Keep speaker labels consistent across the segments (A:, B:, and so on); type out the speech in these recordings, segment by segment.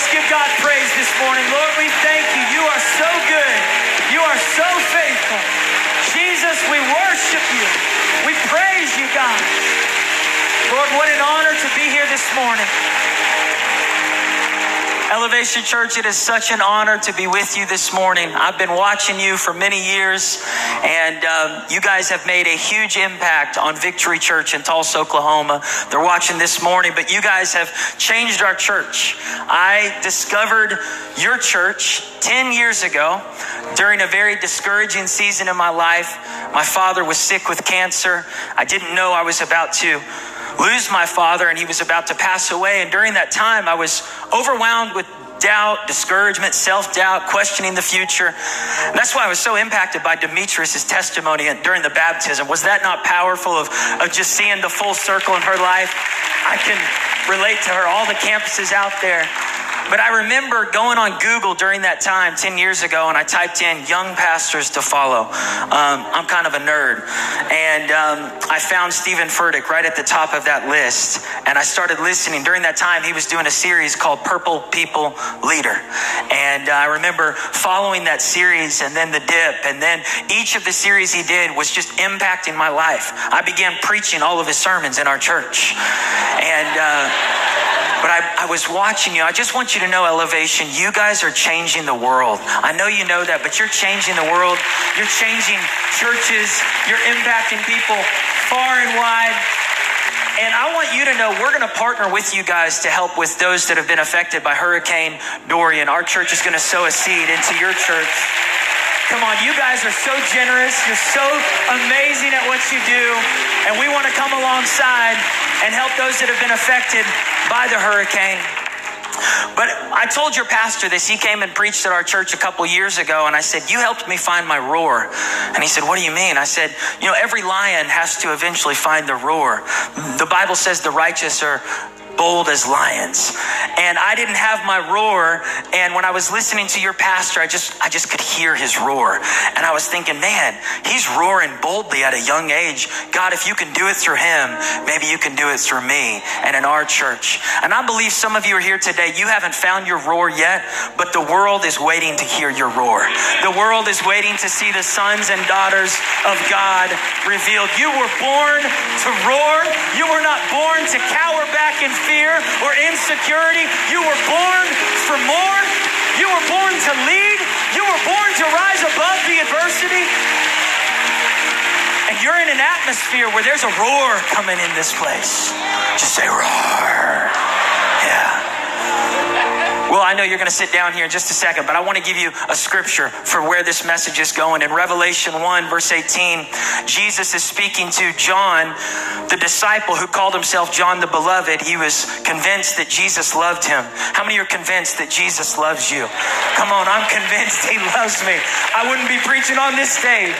A: let's give God praise this morning. Lord, we thank you. You are so good. You are so faithful. Jesus, we worship you. We praise you, God. Lord, what an honor to be here this morning. Elevation Church, it is such an honor to be with you this morning. I've been watching you for many years, and um, you guys have made a huge impact on Victory Church in Tulsa, Oklahoma. They're watching this morning, but you guys have changed our church. I discovered your church 10 years ago during a very discouraging season in my life. My father was sick with cancer. I didn't know I was about to lose my father and he was about to pass away. And during that time, I was overwhelmed with doubt, discouragement, self doubt, questioning the future. And that's why I was so impacted by Demetrius' testimony during the baptism. Was that not powerful of, of just seeing the full circle in her life? I can relate to her, all the campuses out there. But I remember going on Google during that time, 10 years ago, and I typed in young pastors to follow. Um, I'm kind of a nerd. And um, I found Stephen Furtick right at the top of that list. And I started listening. During that time, he was doing a series called Purple People Leader. And uh, I remember following that series and then the dip. And then each of the series he did was just impacting my life. I began preaching all of his sermons in our church. And, uh, but I, I was watching you. I just want you to know, Elevation, you guys are changing the world. I know you know that, but you're changing the world. You're changing churches. You're impacting people far and wide. And I want you to know we're going to partner with you guys to help with those that have been affected by Hurricane Dorian. Our church is going to sow a seed into your church. Come on, you guys are so generous. You're so amazing at what you do. And we want to come alongside and help those that have been affected by the hurricane. But I told your pastor this. He came and preached at our church a couple years ago, and I said, You helped me find my roar. And he said, What do you mean? I said, You know, every lion has to eventually find the roar. The Bible says the righteous are bold as lions. And I didn't have my roar. And when I was listening to your pastor, I just, I just could hear his roar. And I was thinking, man, he's roaring boldly at a young age. God, if you can do it through him, maybe you can do it through me and in our church. And I believe some of you are here today. You haven't found your roar yet, but the world is waiting to hear your roar. The world is waiting to see the sons and daughters of God revealed. You were born to roar. You were not born to cower back in fear or insecurity. You were born for more. You were born to lead. You were born to rise above the adversity. And you're in an atmosphere where there's a roar coming in this place. Just say roar. Well, I know you're going to sit down here in just a second, but I want to give you a scripture for where this message is going. In Revelation 1, verse 18, Jesus is speaking to John, the disciple who called himself John the Beloved. He was convinced that Jesus loved him. How many are convinced that Jesus loves you? Come on, I'm convinced he loves me. I wouldn't be preaching on this stage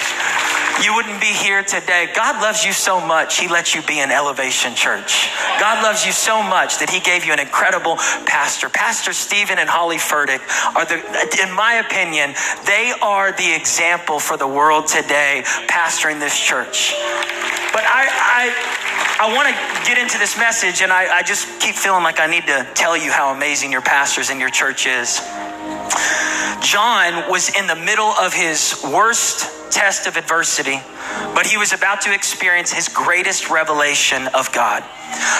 A: you wouldn't be here today. God loves you so much, He lets you be in Elevation Church. God loves you so much that He gave you an incredible pastor. Pastor Stephen and Holly Furtick are the, in my opinion, they are the example for the world today, pastoring this church. But I, I, I want to get into this message, and I, I just keep feeling like I need to tell you how amazing your pastors and your church is. John was in the middle of his worst test of adversity, but he was about to experience his greatest revelation of God.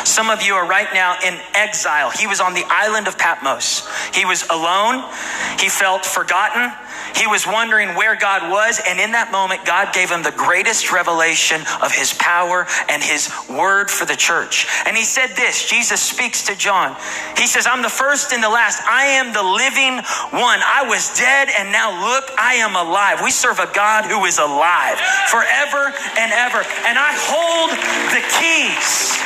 A: Some of you are right now in exile. He was on the island of Patmos. He was alone. He felt forgotten. He was wondering where God was, and in that moment, God gave him the greatest revelation of his power and his word for the church. And he said this Jesus speaks to John. He says, I'm the first and the last. I am the living one. I was dead, and now look, I am alive. We serve a God who is alive forever and ever. And I hold the keys.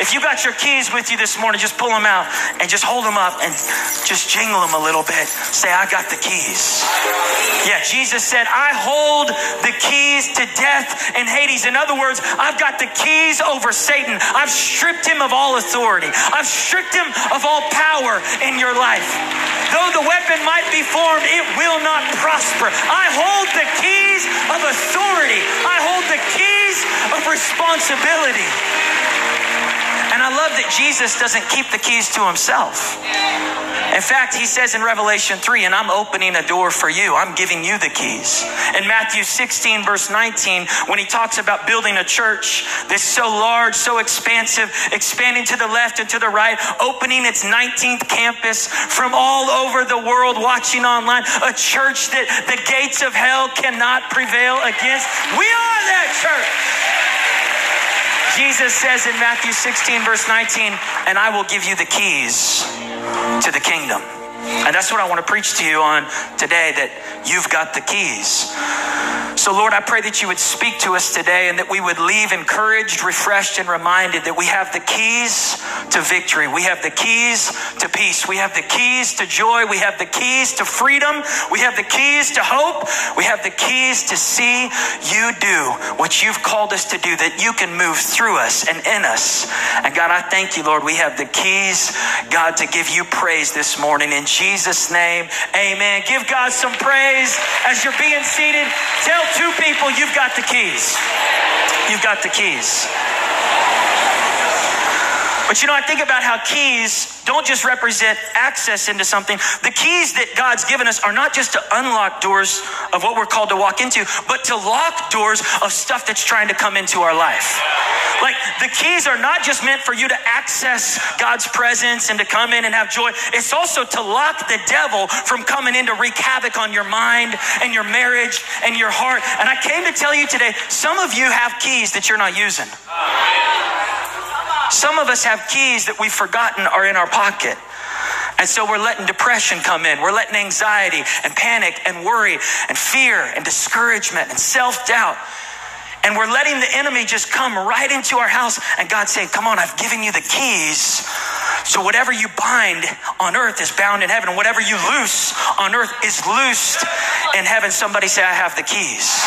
A: If you got your keys with you this morning, just pull them out and just hold them up and just jingle them a little bit. Say, I got the keys. Yeah, Jesus said, I hold the keys to death and Hades. In other words, I've got the keys over Satan. I've stripped him of all authority. I've stripped him of all power in your life. Though the weapon might be formed, it will not prosper. I hold the keys of authority. I hold the keys of responsibility. And I love that Jesus doesn't keep the keys to himself. In fact, he says in Revelation 3, and I'm opening a door for you. I'm giving you the keys. In Matthew 16, verse 19, when he talks about building a church that's so large, so expansive, expanding to the left and to the right, opening its 19th campus from all over the world, watching online, a church that the gates of hell cannot prevail against. We are that church. Jesus says in Matthew 16, verse 19, and I will give you the keys to the kingdom. And that's what I want to preach to you on today that you've got the keys. So, Lord, I pray that you would speak to us today and that we would leave encouraged, refreshed, and reminded that we have the keys to victory. We have the keys to peace. We have the keys to joy. We have the keys to freedom. We have the keys to hope. We have the keys to see you do what you've called us to do, that you can move through us and in us. And God, I thank you, Lord. We have the keys, God, to give you praise this morning. In Jesus' name, amen. Give God some praise as you're being seated. Tell two people you've got the keys. You've got the keys. But you know, I think about how keys don't just represent access into something. The keys that God's given us are not just to unlock doors of what we're called to walk into, but to lock doors of stuff that's trying to come into our life. Like the keys are not just meant for you to access God's presence and to come in and have joy. It's also to lock the devil from coming in to wreak havoc on your mind and your marriage and your heart. And I came to tell you today, some of you have keys that you're not using. Some of us have keys that we've forgotten are in our pocket. And so we're letting depression come in. We're letting anxiety and panic and worry and fear and discouragement and self doubt. And we're letting the enemy just come right into our house. And God's saying, Come on, I've given you the keys. So whatever you bind on earth is bound in heaven. Whatever you loose on earth is loosed in heaven. Somebody say, I have the keys.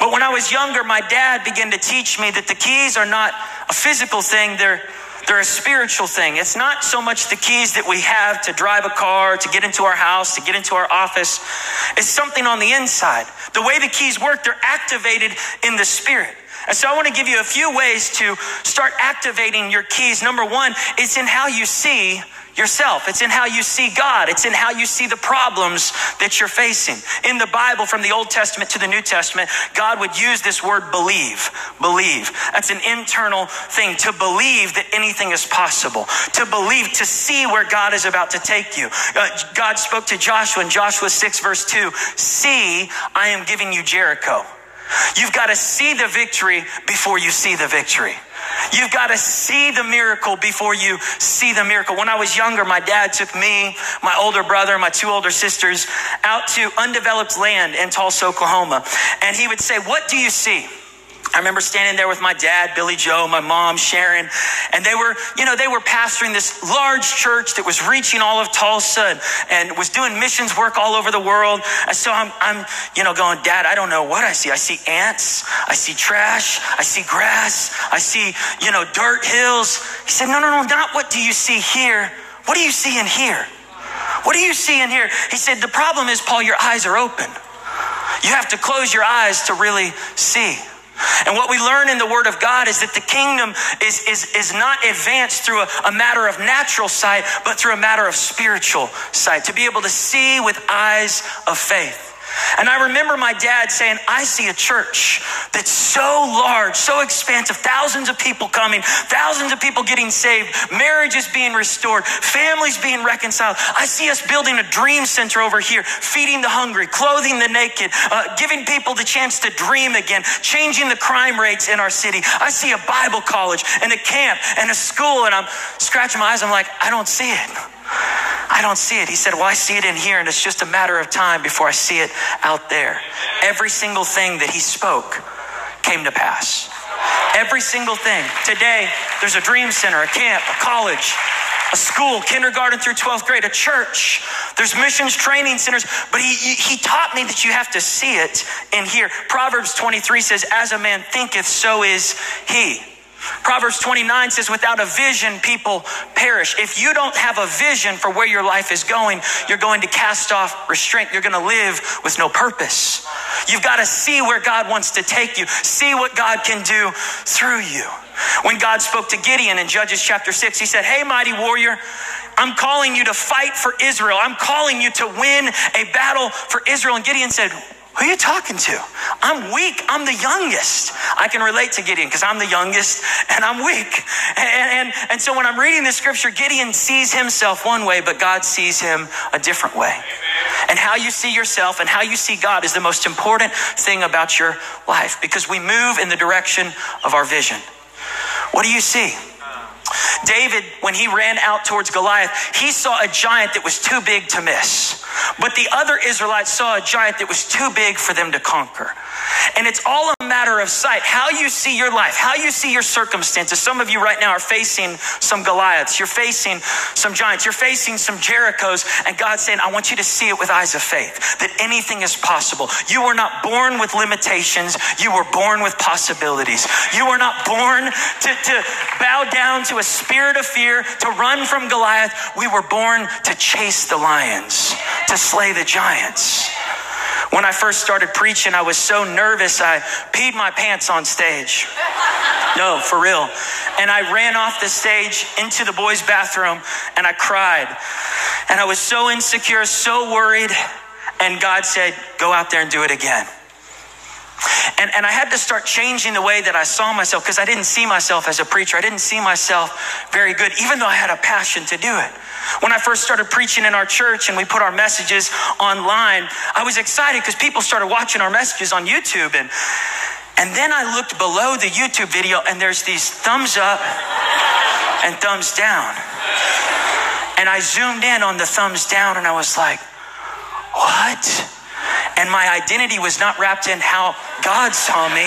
A: But when I was younger, my dad began to teach me that the keys are not a physical thing, they're they're a spiritual thing. It's not so much the keys that we have to drive a car, to get into our house, to get into our office. It's something on the inside. The way the keys work, they're activated in the spirit. And so I want to give you a few ways to start activating your keys. Number one, it's in how you see yourself. It's in how you see God. It's in how you see the problems that you're facing. In the Bible, from the Old Testament to the New Testament, God would use this word believe. Believe. That's an internal thing. To believe that anything is possible. To believe, to see where God is about to take you. Uh, God spoke to Joshua in Joshua 6, verse 2 See, I am giving you Jericho. You've got to see the victory before you see the victory. You've got to see the miracle before you see the miracle. When I was younger, my dad took me, my older brother, my two older sisters out to undeveloped land in Tulsa, Oklahoma. And he would say, What do you see? I remember standing there with my dad, Billy Joe, my mom, Sharon, and they were, you know, they were pastoring this large church that was reaching all of Tulsa and, and was doing missions work all over the world. And so I'm, I'm, you know, going, Dad, I don't know what I see. I see ants, I see trash, I see grass, I see, you know, dirt hills. He said, No, no, no, not what do you see here. What do you see in here? What do you see in here? He said, The problem is, Paul, your eyes are open. You have to close your eyes to really see. And what we learn in the Word of God is that the kingdom is, is, is not advanced through a, a matter of natural sight, but through a matter of spiritual sight, to be able to see with eyes of faith. And I remember my dad saying, I see a church that's so large, so expansive, thousands of people coming, thousands of people getting saved, marriages being restored, families being reconciled. I see us building a dream center over here, feeding the hungry, clothing the naked, uh, giving people the chance to dream again, changing the crime rates in our city. I see a Bible college and a camp and a school, and I'm scratching my eyes. I'm like, I don't see it. I don't see it. He said, Well, I see it in here, and it's just a matter of time before I see it out there. Every single thing that he spoke came to pass. Every single thing. Today, there's a dream center, a camp, a college, a school, kindergarten through 12th grade, a church. There's missions training centers, but he, he taught me that you have to see it in here. Proverbs 23 says, As a man thinketh, so is he. Proverbs 29 says, without a vision, people perish. If you don't have a vision for where your life is going, you're going to cast off restraint. You're going to live with no purpose. You've got to see where God wants to take you, see what God can do through you. When God spoke to Gideon in Judges chapter 6, he said, Hey, mighty warrior, I'm calling you to fight for Israel. I'm calling you to win a battle for Israel. And Gideon said, who are you talking to? I'm weak. I'm the youngest. I can relate to Gideon because I'm the youngest and I'm weak. And, and, and, so when I'm reading this scripture, Gideon sees himself one way, but God sees him a different way. And how you see yourself and how you see God is the most important thing about your life because we move in the direction of our vision. What do you see? David, when he ran out towards Goliath, he saw a giant that was too big to miss. But the other Israelites saw a giant that was too big for them to conquer. And it's all a matter of sight. How you see your life, how you see your circumstances. Some of you right now are facing some Goliaths. You're facing some giants. You're facing some Jerichos. And God's saying, I want you to see it with eyes of faith, that anything is possible. You were not born with limitations. You were born with possibilities. You were not born to, to bow down to a spirit of fear, to run from Goliath. We were born to chase the lions, to slay the giants. When I first started preaching, I was so nervous, I peed my pants on stage. No, for real. And I ran off the stage into the boys' bathroom and I cried. And I was so insecure, so worried. And God said, Go out there and do it again. And, and I had to start changing the way that I saw myself because I didn't see myself as a preacher. I didn't see myself very good, even though I had a passion to do it. When I first started preaching in our church and we put our messages online, I was excited because people started watching our messages on YouTube. And, and then I looked below the YouTube video and there's these thumbs up and thumbs down. And I zoomed in on the thumbs down and I was like, what? And my identity was not wrapped in how God saw me,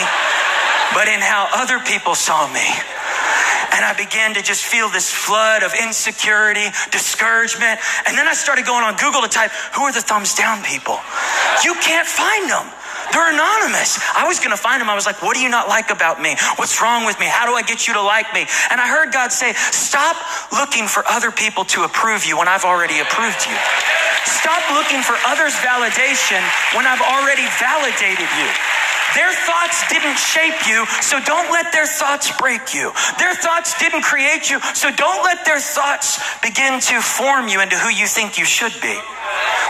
A: but in how other people saw me. And I began to just feel this flood of insecurity, discouragement. And then I started going on Google to type, who are the thumbs down people? You can't find them. They're anonymous. I was going to find them. I was like, what do you not like about me? What's wrong with me? How do I get you to like me? And I heard God say, stop looking for other people to approve you when I've already approved you. Stop looking for others' validation when I've already validated you. Their thoughts didn't shape you, so don't let their thoughts break you. Their thoughts didn't create you, so don't let their thoughts begin to form you into who you think you should be.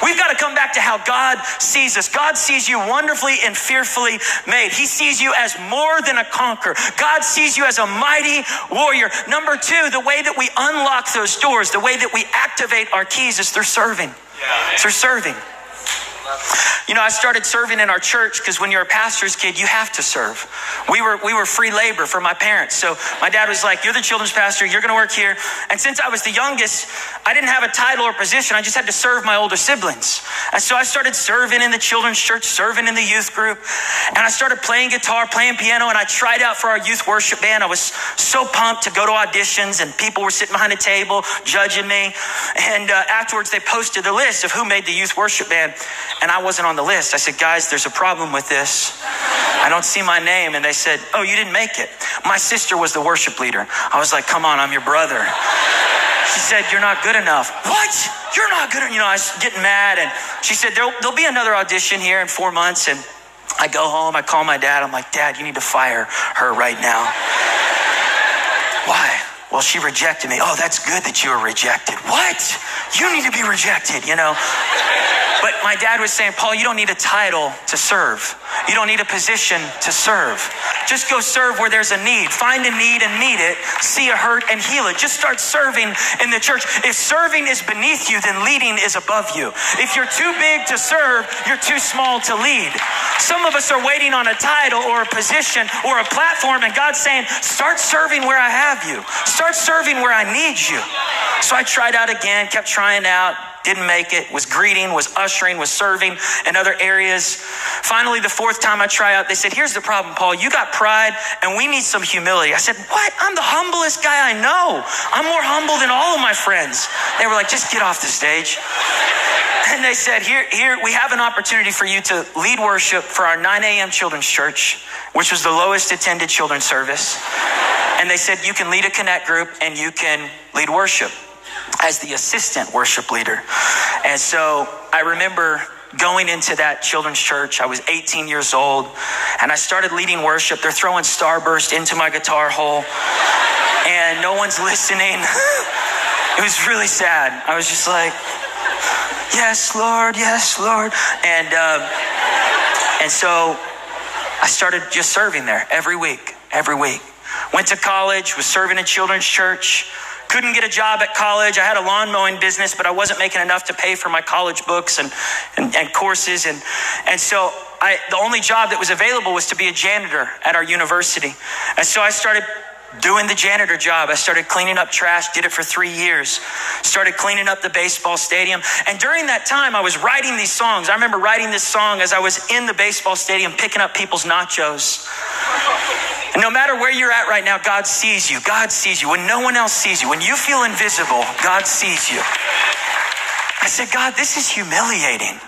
A: We've got to come back to how God sees us. God sees you wonderfully and fearfully made. He sees you as more than a conqueror. God sees you as a mighty warrior. Number two, the way that we unlock those doors, the way that we activate our keys is through serving. Through serving. You know, I started serving in our church because when you're a pastor's kid, you have to serve. We were we were free labor for my parents. So my dad was like, "You're the children's pastor. You're going to work here." And since I was the youngest, I didn't have a title or position. I just had to serve my older siblings. And so I started serving in the children's church, serving in the youth group, and I started playing guitar, playing piano, and I tried out for our youth worship band. I was so pumped to go to auditions, and people were sitting behind a table judging me. And uh, afterwards, they posted the list of who made the youth worship band and I wasn't on the list. I said, guys, there's a problem with this. I don't see my name. And they said, oh, you didn't make it. My sister was the worship leader. I was like, come on, I'm your brother. She said, you're not good enough. What? You're not good. Enough. You know, I was getting mad. And she said, there'll, there'll be another audition here in four months. And I go home, I call my dad. I'm like, Dad, you need to fire her right now. Why? Well, she rejected me. Oh, that's good that you were rejected. What? You need to be rejected, you know? But my dad was saying, Paul, you don't need a title to serve. You don't need a position to serve. Just go serve where there's a need. Find a need and meet it. See a hurt and heal it. Just start serving in the church. If serving is beneath you, then leading is above you. If you're too big to serve, you're too small to lead. Some of us are waiting on a title or a position or a platform, and God's saying, start serving where I have you. Start serving where I need you. So I tried out again, kept trying out didn't make it, was greeting, was ushering, was serving in other areas. Finally, the fourth time I try out, they said, Here's the problem, Paul. You got pride and we need some humility. I said, What? I'm the humblest guy I know. I'm more humble than all of my friends. They were like, Just get off the stage. And they said, Here, here, we have an opportunity for you to lead worship for our 9 a.m. children's church, which was the lowest attended children's service. And they said, You can lead a connect group and you can lead worship as the assistant worship leader. And so I remember going into that children's church. I was 18 years old and I started leading worship. They're throwing Starburst into my guitar hole and no one's listening. it was really sad. I was just like, yes, Lord, yes, Lord. And, um, and so I started just serving there every week, every week. Went to college, was serving in children's church. Couldn't get a job at college. I had a lawn mowing business, but I wasn't making enough to pay for my college books and, and, and courses. And, and so I, the only job that was available was to be a janitor at our university. And so I started doing the janitor job. I started cleaning up trash, did it for three years. Started cleaning up the baseball stadium. And during that time, I was writing these songs. I remember writing this song as I was in the baseball stadium picking up people's nachos. And no matter where you're at right now, God sees you. God sees you. When no one else sees you, when you feel invisible, God sees you. I said, God, this is humiliating.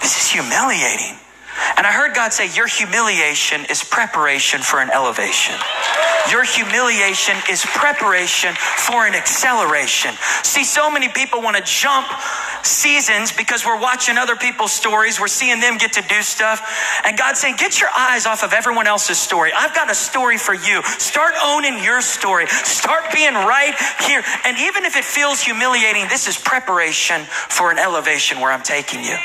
A: This is humiliating. And I heard God say, Your humiliation is preparation for an elevation. Your humiliation is preparation for an acceleration. See, so many people want to jump seasons because we're watching other people's stories. We're seeing them get to do stuff. And God's saying, get your eyes off of everyone else's story. I've got a story for you. Start owning your story. Start being right here. And even if it feels humiliating, this is preparation for an elevation where I'm taking you.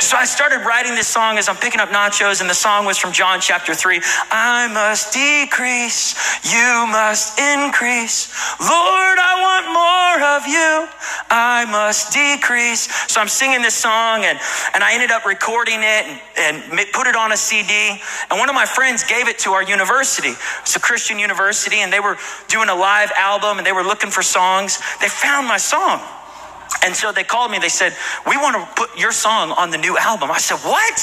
A: So I started writing this song as I'm picking up nachos, and the song was from John chapter 3. I must decrease, you must increase. Lord, I want more of you. I must decrease. So I'm singing this song, and, and I ended up recording it and, and put it on a CD. And one of my friends gave it to our university. It's a Christian university, and they were doing a live album, and they were looking for songs. They found my song. And so they called me. They said, We want to put your song on the new album. I said, What?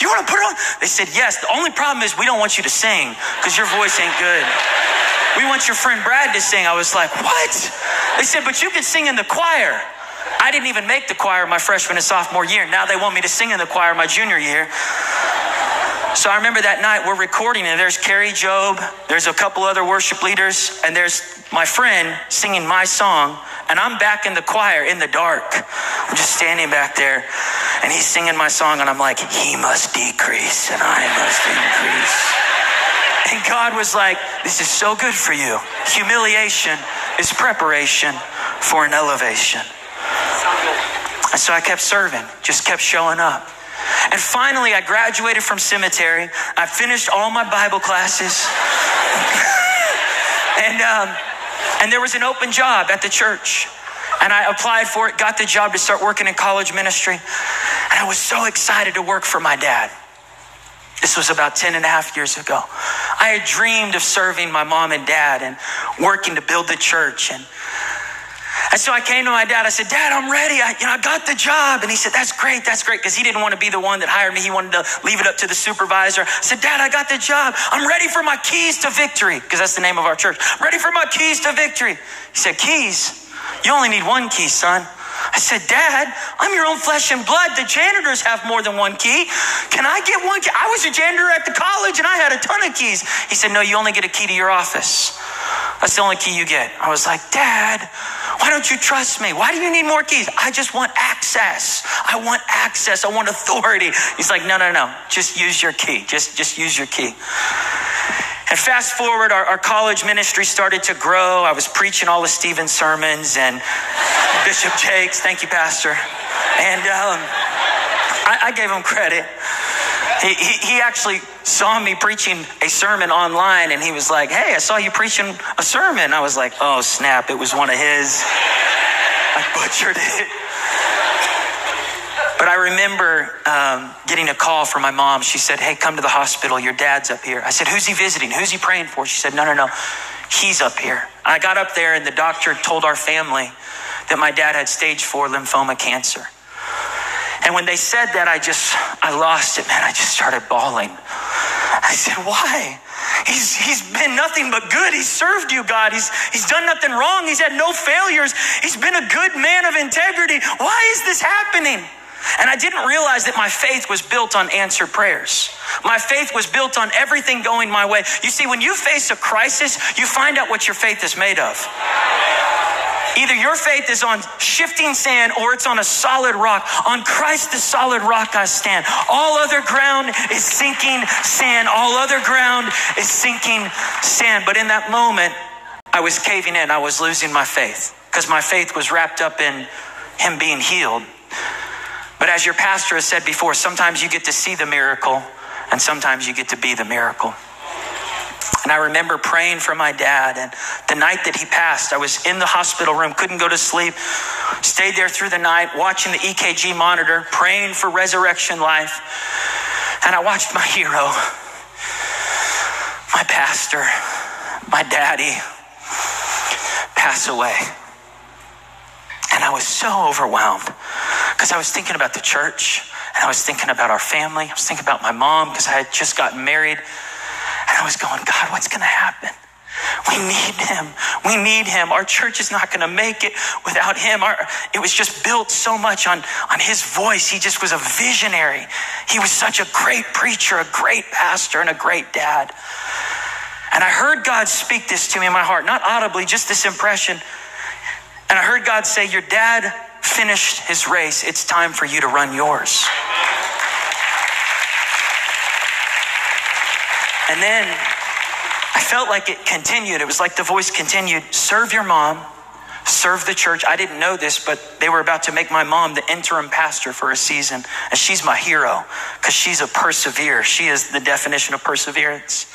A: You want to put it on? They said, Yes. The only problem is we don't want you to sing because your voice ain't good. We want your friend Brad to sing. I was like, What? They said, But you can sing in the choir. I didn't even make the choir my freshman and sophomore year. Now they want me to sing in the choir my junior year. So I remember that night we're recording, and there's Kari Jobe, there's a couple other worship leaders, and there's my friend singing my song, and I'm back in the choir in the dark. I'm just standing back there, and he's singing my song, and I'm like, He must decrease, and I must increase. And God was like, This is so good for you. Humiliation is preparation for an elevation. And so I kept serving, just kept showing up. And finally, I graduated from cemetery. I finished all my Bible classes. and, um, and there was an open job at the church. And I applied for it, got the job to start working in college ministry. And I was so excited to work for my dad. This was about 10 and a half years ago. I had dreamed of serving my mom and dad and working to build the church. And and so I came to my dad. I said, Dad, I'm ready. I, you know, I got the job. And he said, That's great. That's great. Because he didn't want to be the one that hired me. He wanted to leave it up to the supervisor. I said, Dad, I got the job. I'm ready for my keys to victory. Because that's the name of our church. Ready for my keys to victory. He said, Keys? You only need one key, son. I said, Dad, I'm your own flesh and blood. The janitors have more than one key. Can I get one key? I was a janitor at the college and I had a ton of keys. He said, No, you only get a key to your office. That's the only key you get. I was like, Dad, why don't you trust me? Why do you need more keys? I just want access. I want access. I want authority. He's like, no, no, no. Just use your key. Just, just use your key. And fast forward, our, our, college ministry started to grow. I was preaching all of Stephen's sermons and Bishop Jakes, thank you, Pastor. And um, I, I gave him credit. He, he, actually saw me preaching a sermon online and he was like, Hey, I saw you preaching a sermon. I was like, Oh, snap. It was one of his. I butchered it. But I remember um, getting a call from my mom. She said, Hey, come to the hospital. Your dad's up here. I said, Who's he visiting? Who's he praying for? She said, No, no, no. He's up here. I got up there, and the doctor told our family that my dad had stage four lymphoma cancer. And when they said that, I just, I lost it, man. I just started bawling. I said, why? He's, he's been nothing but good. He's served you, God. He's, he's done nothing wrong. He's had no failures. He's been a good man of integrity. Why is this happening? And I didn't realize that my faith was built on answered prayers. My faith was built on everything going my way. You see, when you face a crisis, you find out what your faith is made of. Either your faith is on shifting sand or it's on a solid rock. On Christ, the solid rock I stand. All other ground is sinking sand. All other ground is sinking sand. But in that moment, I was caving in. I was losing my faith because my faith was wrapped up in Him being healed. But as your pastor has said before, sometimes you get to see the miracle and sometimes you get to be the miracle. And I remember praying for my dad. And the night that he passed, I was in the hospital room, couldn't go to sleep, stayed there through the night, watching the EKG monitor, praying for resurrection life. And I watched my hero, my pastor, my daddy, pass away. And I was so overwhelmed because I was thinking about the church and I was thinking about our family. I was thinking about my mom because I had just gotten married. And I was going, God, what's going to happen? We need him. We need him. Our church is not going to make it without him. Our, it was just built so much on, on his voice. He just was a visionary. He was such a great preacher, a great pastor, and a great dad. And I heard God speak this to me in my heart, not audibly, just this impression. And I heard God say, Your dad finished his race. It's time for you to run yours. And then I felt like it continued. It was like the voice continued serve your mom, serve the church. I didn't know this, but they were about to make my mom the interim pastor for a season. And she's my hero because she's a perseverer. She is the definition of perseverance.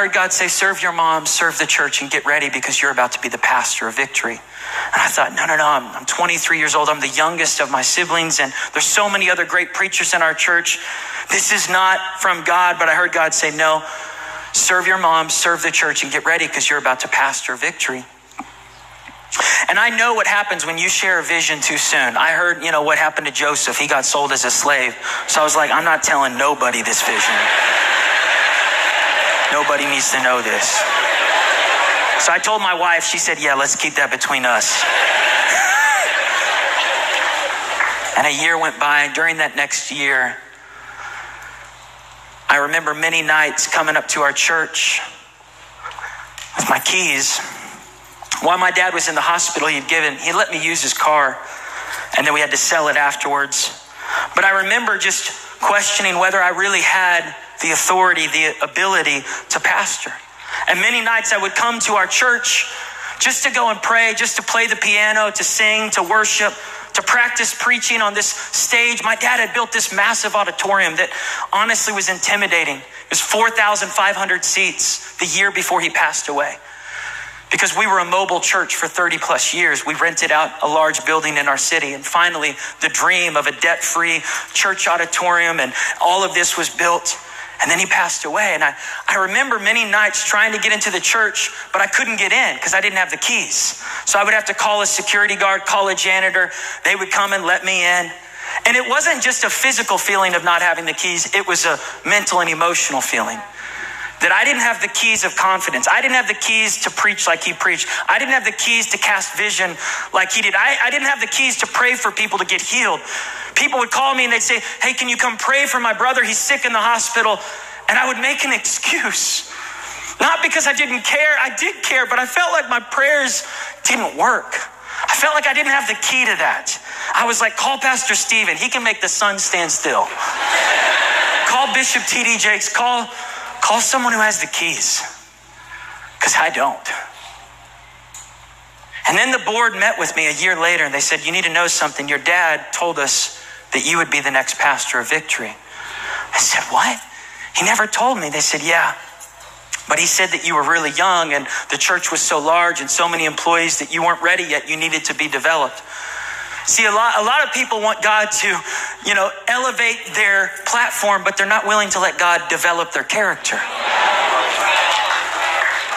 A: Heard God say, serve your mom, serve the church, and get ready because you're about to be the pastor of victory. And I thought, no, no, no, I'm, I'm 23 years old. I'm the youngest of my siblings, and there's so many other great preachers in our church. This is not from God, but I heard God say, no, serve your mom, serve the church, and get ready because you're about to pastor victory. And I know what happens when you share a vision too soon. I heard, you know, what happened to Joseph. He got sold as a slave. So I was like, I'm not telling nobody this vision. Nobody needs to know this. So I told my wife, she said, Yeah, let's keep that between us. and a year went by, during that next year, I remember many nights coming up to our church with my keys. While my dad was in the hospital, he'd given, he let me use his car, and then we had to sell it afterwards. But I remember just questioning whether I really had the authority, the ability to pastor. And many nights I would come to our church just to go and pray, just to play the piano, to sing, to worship, to practice preaching on this stage. My dad had built this massive auditorium that honestly was intimidating. It was 4,500 seats the year before he passed away. Because we were a mobile church for 30 plus years, we rented out a large building in our city. And finally, the dream of a debt free church auditorium and all of this was built. And then he passed away. And I, I remember many nights trying to get into the church, but I couldn't get in because I didn't have the keys. So I would have to call a security guard, call a janitor. They would come and let me in. And it wasn't just a physical feeling of not having the keys, it was a mental and emotional feeling. That I didn't have the keys of confidence. I didn't have the keys to preach like he preached. I didn't have the keys to cast vision like he did. I, I didn't have the keys to pray for people to get healed. People would call me and they'd say, Hey, can you come pray for my brother? He's sick in the hospital. And I would make an excuse. Not because I didn't care, I did care, but I felt like my prayers didn't work. I felt like I didn't have the key to that. I was like, call Pastor Stephen. He can make the sun stand still. call Bishop T.D. Jakes. Call, call someone who has the keys. Because I don't. And then the board met with me a year later and they said, You need to know something. Your dad told us that you would be the next pastor of victory. I said, What? He never told me. They said, Yeah. But he said that you were really young and the church was so large and so many employees that you weren't ready yet. You needed to be developed. See, a lot, a lot of people want God to, you know, elevate their platform, but they're not willing to let God develop their character.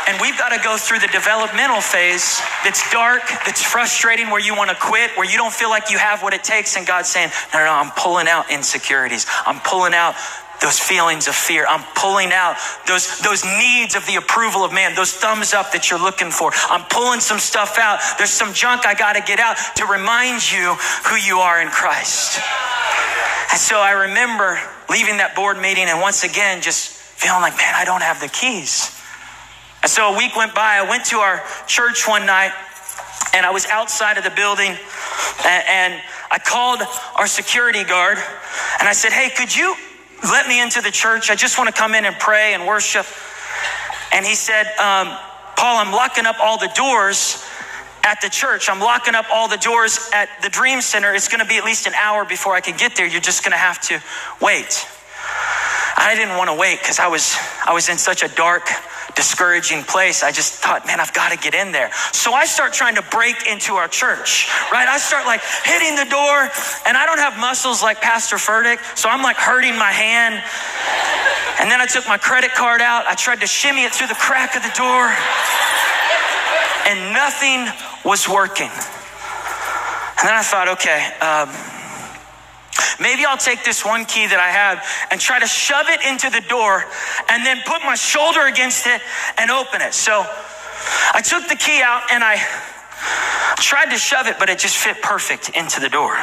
A: And we've got to go through the developmental phase that's dark, that's frustrating, where you want to quit, where you don't feel like you have what it takes. And God's saying, No, no, no I'm pulling out insecurities. I'm pulling out those feelings of fear. I'm pulling out those, those needs of the approval of man, those thumbs up that you're looking for. I'm pulling some stuff out. There's some junk I got to get out to remind you who you are in Christ. And so I remember leaving that board meeting and once again just feeling like, man, I don't have the keys. And so a week went by. I went to our church one night and I was outside of the building and, and I called our security guard and I said, hey, could you let me into the church. I just want to come in and pray and worship. And he said, um, Paul, I'm locking up all the doors at the church. I'm locking up all the doors at the Dream Center. It's going to be at least an hour before I can get there. You're just going to have to wait. I didn't want to wait because I was I was in such a dark discouraging place. I just thought, man, I've got to get in there. So I start trying to break into our church, right? I start like hitting the door, and I don't have muscles like Pastor Furtick, so I'm like hurting my hand. And then I took my credit card out. I tried to shimmy it through the crack of the door, and nothing was working. And then I thought, okay, um, Maybe I'll take this one key that I have and try to shove it into the door and then put my shoulder against it and open it. So I took the key out and I tried to shove it, but it just fit perfect into the door.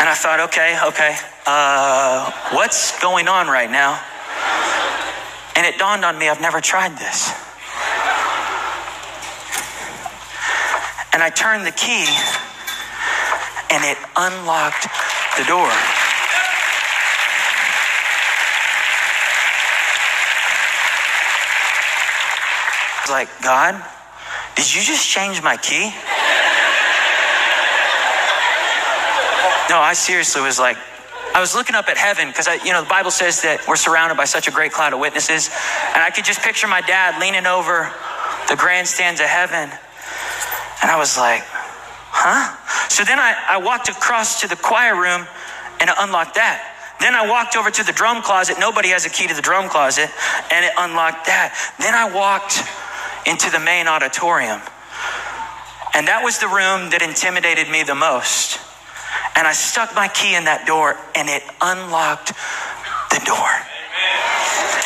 A: And I thought, okay, okay, uh, what's going on right now? And it dawned on me, I've never tried this. And I turned the key and it unlocked the door. I was like, God, did you just change my key? No, I seriously was like, I was looking up at heaven because I, you know the Bible says that we're surrounded by such a great cloud of witnesses, and I could just picture my dad leaning over the grandstands of heaven, and I was like, huh? So then I, I walked across to the choir room and I unlocked that. Then I walked over to the drum closet. Nobody has a key to the drum closet, and it unlocked that. Then I walked into the main auditorium. And that was the room that intimidated me the most. And I stuck my key in that door, and it unlocked the door.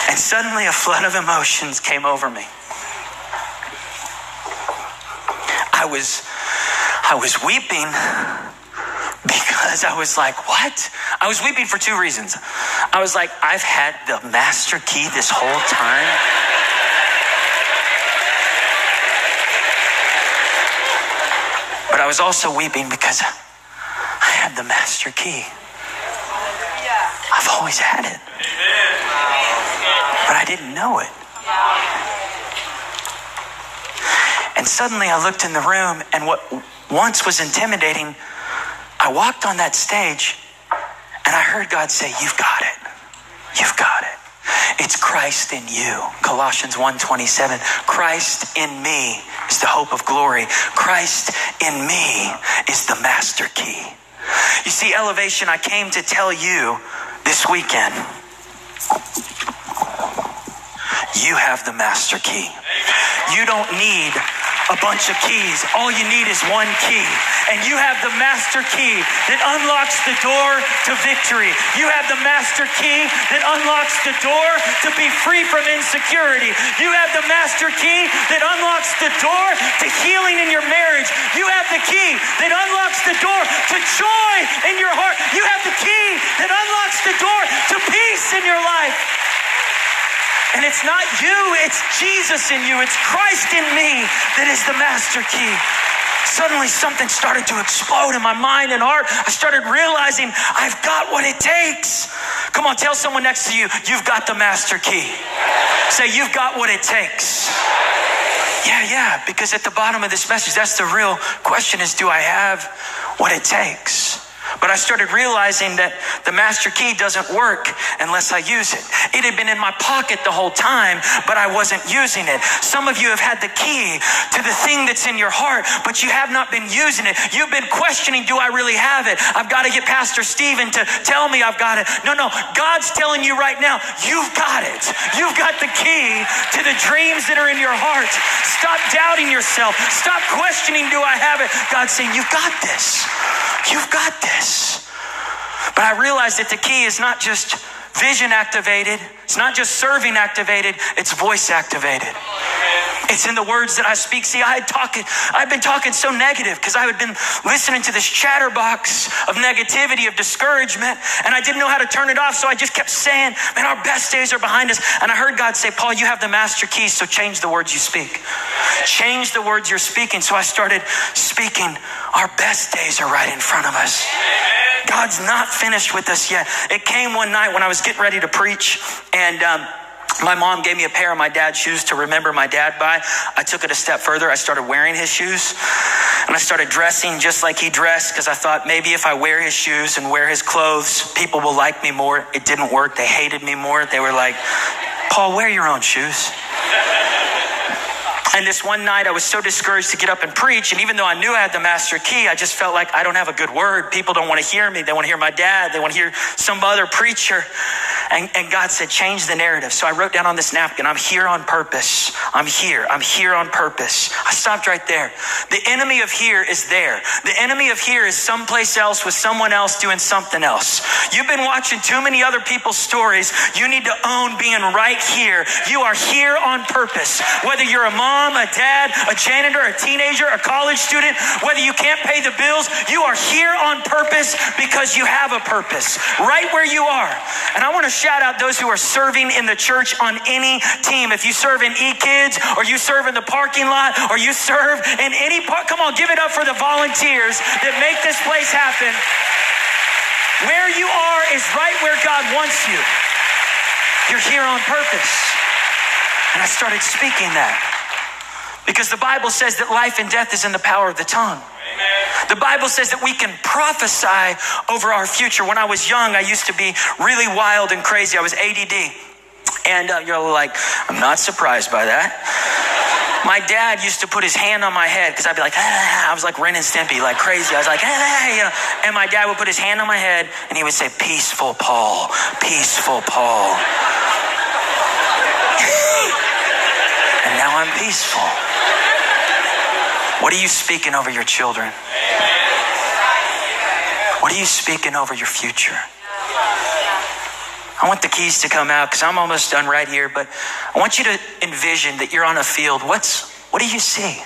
A: And suddenly a flood of emotions came over me. I was I was weeping because I was like, what? I was weeping for two reasons. I was like, I've had the master key this whole time. But I was also weeping because I had the master key. I've always had it. But I didn't know it. And suddenly I looked in the room, and what once was intimidating, I walked on that stage and I heard God say, You've got it. You've got it. It's Christ in you. Colossians 1:27. Christ in me is the hope of glory. Christ in me is the master key. You see, elevation, I came to tell you this weekend. You have the master key. You don't need a bunch of keys. All you need is one key. And you have the master key that unlocks the door to victory. You have the master key that unlocks the door to be free from insecurity. You have the master key that unlocks the door to healing in your marriage. You have the key that unlocks the door to joy in your heart. You have the key that unlocks the door to peace in your life. And it's not you, it's Jesus in you. It's Christ in me that is the master key. Suddenly, something started to explode in my mind and heart. I started realizing I've got what it takes. Come on, tell someone next to you, you've got the master key. Say, you've got what it takes. Yeah, yeah, because at the bottom of this message, that's the real question is do I have what it takes? But I started realizing that the master key doesn't work unless I use it. It had been in my pocket the whole time, but I wasn't using it. Some of you have had the key to the thing that's in your heart, but you have not been using it. You've been questioning, do I really have it? I've got to get Pastor Stephen to tell me I've got it. No, no. God's telling you right now, you've got it. You've got the key to the dreams that are in your heart. Stop doubting yourself. Stop questioning, do I have it? God's saying, you've got this. You've got this. But I realized that the key is not just vision activated, it's not just serving activated, it's voice activated. It's in the words that I speak. See, I had talking, I've been talking so negative because I had been listening to this chatterbox of negativity, of discouragement, and I didn't know how to turn it off. So I just kept saying, man, our best days are behind us. And I heard God say, Paul, you have the master keys, so change the words you speak. Change the words you're speaking. So I started speaking, our best days are right in front of us. God's not finished with us yet. It came one night when I was getting ready to preach, and um, my mom gave me a pair of my dad's shoes to remember my dad by. I took it a step further. I started wearing his shoes and I started dressing just like he dressed because I thought maybe if I wear his shoes and wear his clothes, people will like me more. It didn't work. They hated me more. They were like, Paul, wear your own shoes. And this one night, I was so discouraged to get up and preach. And even though I knew I had the master key, I just felt like I don't have a good word. People don't want to hear me. They want to hear my dad. They want to hear some other preacher. And, and God said, change the narrative. So I wrote down on this napkin, I'm here on purpose. I'm here. I'm here on purpose. I stopped right there. The enemy of here is there. The enemy of here is someplace else with someone else doing something else. You've been watching too many other people's stories. You need to own being right here. You are here on purpose. Whether you're a mom, a dad, a janitor, a teenager, a college student, whether you can't pay the bills, you are here on purpose because you have a purpose right where you are. And I want to shout out those who are serving in the church on any team. If you serve in eKidz or you serve in the parking lot or you serve in any part, come on, give it up for the volunteers that make this place happen. Where you are is right where God wants you. You're here on purpose. And I started speaking that. Because the Bible says that life and death is in the power of the tongue. The Bible says that we can prophesy over our future. When I was young, I used to be really wild and crazy. I was ADD. And uh, you're like, I'm not surprised by that. My dad used to put his hand on my head because I'd be like, ah, I was like Ren and Stimpy, like crazy. I was like, ah, you know. And my dad would put his hand on my head and he would say, Peaceful Paul, peaceful Paul. Peaceful. What are you speaking over your children? What are you speaking over your future? I want the keys to come out because I'm almost done right here, but I want you to envision that you're on a field. What's what do you see?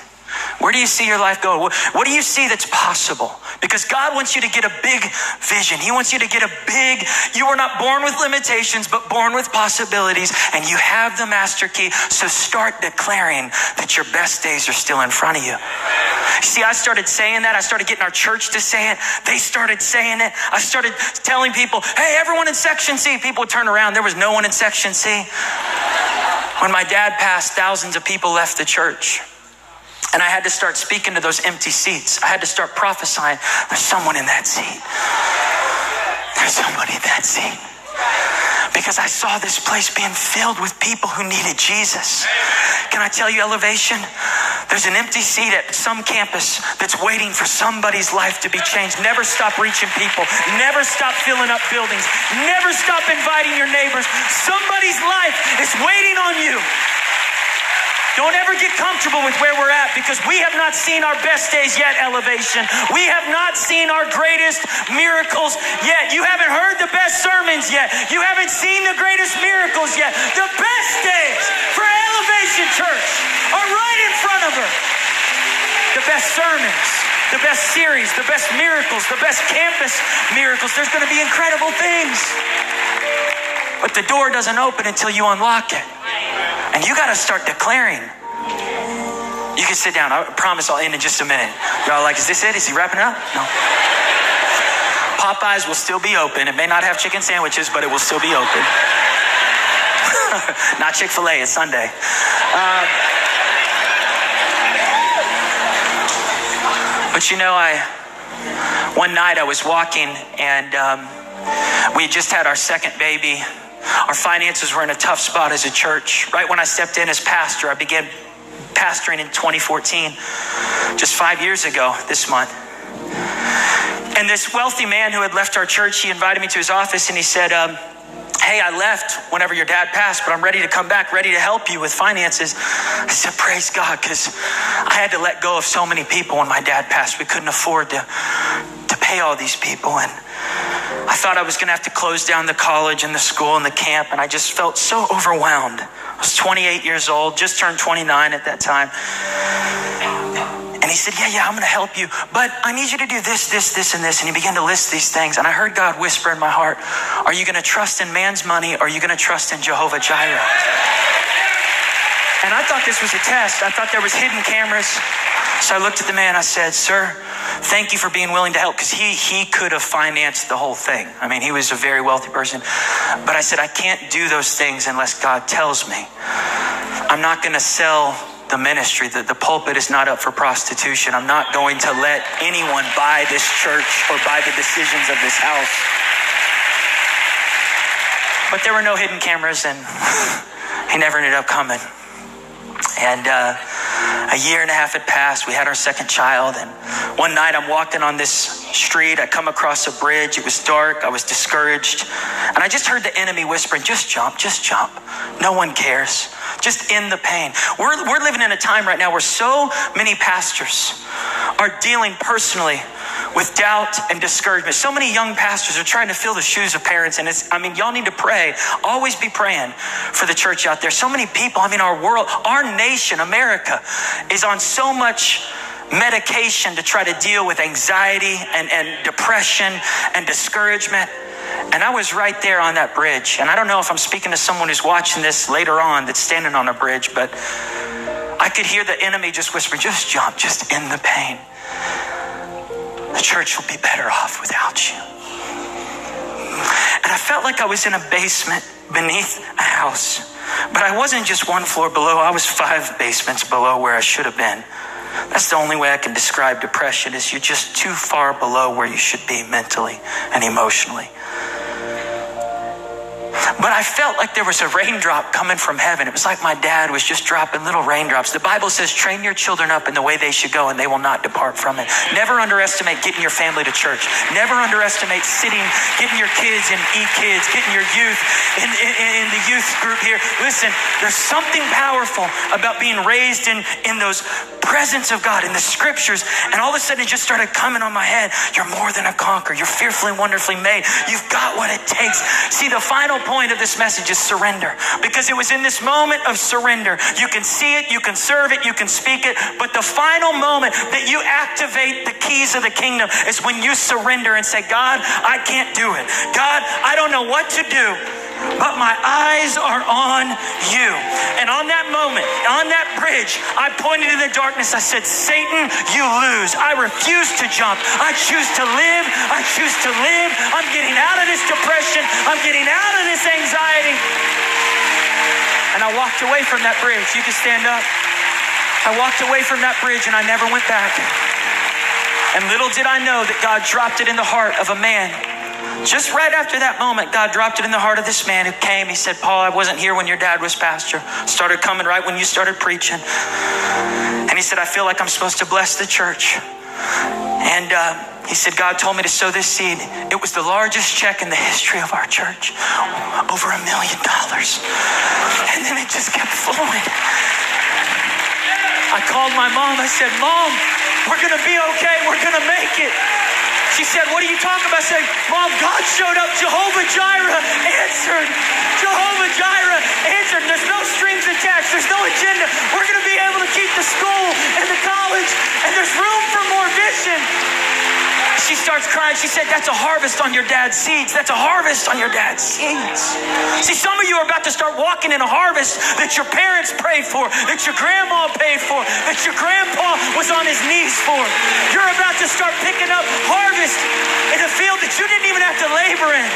A: Where do you see your life? What, what, do you see that's possible? Because God wants you to get a big vision. He wants you to get a big, you were not born with limitations, but born with possibilities, and you have the master key. So start declaring that your best days are still in front of you. See, I started saying that. I started getting our church to say it. They started saying it. I started telling people, hey, everyone in section C. People would turn around. There was no one in section C. When my dad passed, thousands of people left the church. And I had to start speaking to those empty seats. I had to start prophesying there's someone in that seat. There's somebody in that seat. Because I saw this place being filled with people who needed Jesus. Can I tell you, elevation? There's an empty seat at some campus that's waiting for somebody's life to be changed. Never stop reaching people. Never stop filling up buildings. Never stop inviting your neighbors. Somebody's life is waiting on you. Don't ever get comfortable with where we're at because we have not seen our best days yet, elevation. We have not seen our greatest miracles yet. You haven't heard the best sermons yet. You haven't seen the greatest miracles yet. The best days for Elevation Church are right in front of her. The best sermons, the best series, the best miracles, the best campus miracles. There's going to be incredible things. But the door doesn't open until you unlock it. And you got to start declaring. You can sit down. I promise I'll end in just a minute. Y'all like, is this it? Is he wrapping up? No. Popeyes will still be open. It may not have chicken sandwiches, but it will still be open. not Chick fil A, it's Sunday. Um, but you know, I, One night I was walking and um, we had just had our second baby. Our finances were in a tough spot as a church. Right when I stepped in as pastor, I began pastoring in 2014, just five years ago this month. And this wealthy man who had left our church, he invited me to his office and he said, um, Hey, I left whenever your dad passed, but I'm ready to come back, ready to help you with finances. I said, Praise God, because I had to let go of so many people when my dad passed. We couldn't afford to, pay all these people. And I thought I was going to have to close down the college and the school and the camp, and I just felt so overwhelmed. I was 28 years old, just turned 29 at that time. And he said, Yeah, yeah, I'm going to help you. But I need you to do this, this, this, and this. And he began to list these things. And I heard God whisper in my heart, Are you going to trust in man's money or are you going to trust in Jehovah Jireh? And I thought this was a test. I thought there was hidden cameras. So I looked at the man. I said, Sir, thank you for being willing to help because he, he could have financed the whole thing. I mean, he was a very wealthy person. But I said, I can't do those things unless God tells me. I'm not going to sell the ministry. The, the pulpit is not up for prostitution. I'm not going to let anyone buy this church or buy the decisions of this house. But there were no hidden cameras, and he never ended up coming. And uh, a year and a half had passed. We had our second child. And one night I'm walking on this street. I come across a bridge. It was dark. I was discouraged. And I just heard the enemy whispering, just jump, just jump. No one cares. Just end the pain. We're, we're living in a time right now where so many pastors are dealing personally with doubt and discouragement. So many young pastors are trying to fill the shoes of parents, and it's, I mean, y'all need to pray. Always be praying for the church out there. So many people, I mean, our world, our nation, America, is on so much medication to try to deal with anxiety and, and depression and discouragement. And I was right there on that bridge. And I don't know if I'm speaking to someone who's watching this later on that's standing on a bridge, but I could hear the enemy just whisper, just jump, just end the pain. The church will be better off without you. And I felt like I was in a basement beneath a house. But I wasn't just one floor below, I was five basements below where I should have been. That's the only way I can describe depression is you're just too far below where you should be mentally and emotionally. But I felt like there was a raindrop coming from heaven. It was like my dad was just dropping little raindrops. The Bible says, train your children up in the way they should go and they will not depart from it. Never underestimate getting your family to church. Never underestimate sitting, getting your kids in eKidz, getting your youth in, in, in the youth group here. Listen, there's something powerful about being raised in, in those presence of God in the scriptures. And all of a sudden it just started coming on my head. You're more than a conqueror. You're fearfully and wonderfully made. You've got what it takes. See, the final point of this message is surrender. Because it was in this moment of surrender. You can see it, you can serve it, you can speak it. But the final moment that you activate the keys of the kingdom is when you surrender and say, God, I can't do it. God, I don't know what to do but my eyes are on you. And on that moment, on that bridge, I pointed in the darkness. I said, Satan, you lose. I refuse to jump. I choose to live. I choose to live. I'm getting out of this depression. I'm getting out of this anxiety. And I walked away from that bridge. You can stand up. I walked away from that bridge and I never went back. And little did I know that God dropped it in the heart of a man just right after that moment, God dropped it in the heart of this man who came. He said, Paul, I wasn't here when your dad was pastor. Started coming right when you started preaching. And he said, I feel like I'm supposed to bless the church. And uh, he said, God told me to sow this seed. It was the largest check in the history of our church over a million dollars. And then it just kept flowing. I called my mom. I said, Mom, we're going to be okay. We're going to make it. She said, What are you talking about? I said, Mom, God showed up. Jehovah Jireh answered. Jehovah Jireh answered. There's no strings attached, there's no agenda. We're going to be able to keep the school and the college, and there's room for more vision. She starts crying. She said, That's a harvest on your dad's seeds. That's a harvest on your dad's seeds. See, some of you are about to start walking in a harvest that your parents prayed for, that your grandma paid for, that your grandpa was on his knees for. You're about to start picking up harvest in a field that you didn't even have to labor in.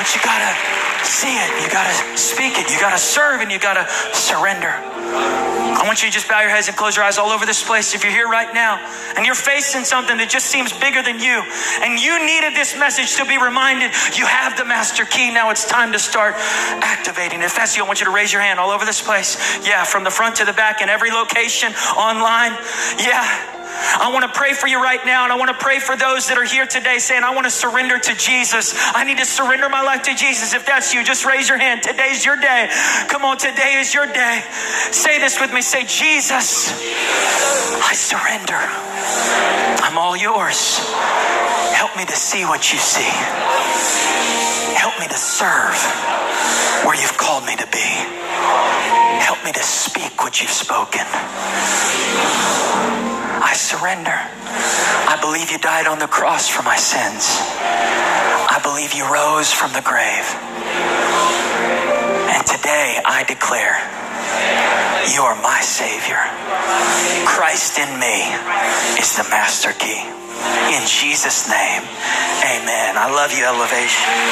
A: But you gotta see it, you gotta speak it, you gotta serve, and you gotta surrender. I want you to just bow your heads and close your eyes all over this place. If you're here right now and you're facing something that just seems bigger than you, and you needed this message to be reminded you have the master key. Now it's time to start activating. If that's you, I want you to raise your hand all over this place. Yeah, from the front to the back in every location, online. Yeah. I want to pray for you right now, and I want to pray for those that are here today saying, I want to surrender to Jesus. I need to surrender my life to Jesus. If that's you, just raise your hand. Today's your day. Come on, today is your day. Say this with me. Say, Jesus, I surrender. I'm all yours. Help me to see what you see. Help me to serve where you've called me to be. Help me to speak what you've spoken. I surrender. I believe you died on the cross for my sins. I believe you rose from the grave. And today I declare you are my Savior. Christ in me is the master key. In Jesus' name, amen. I love you, Elevation.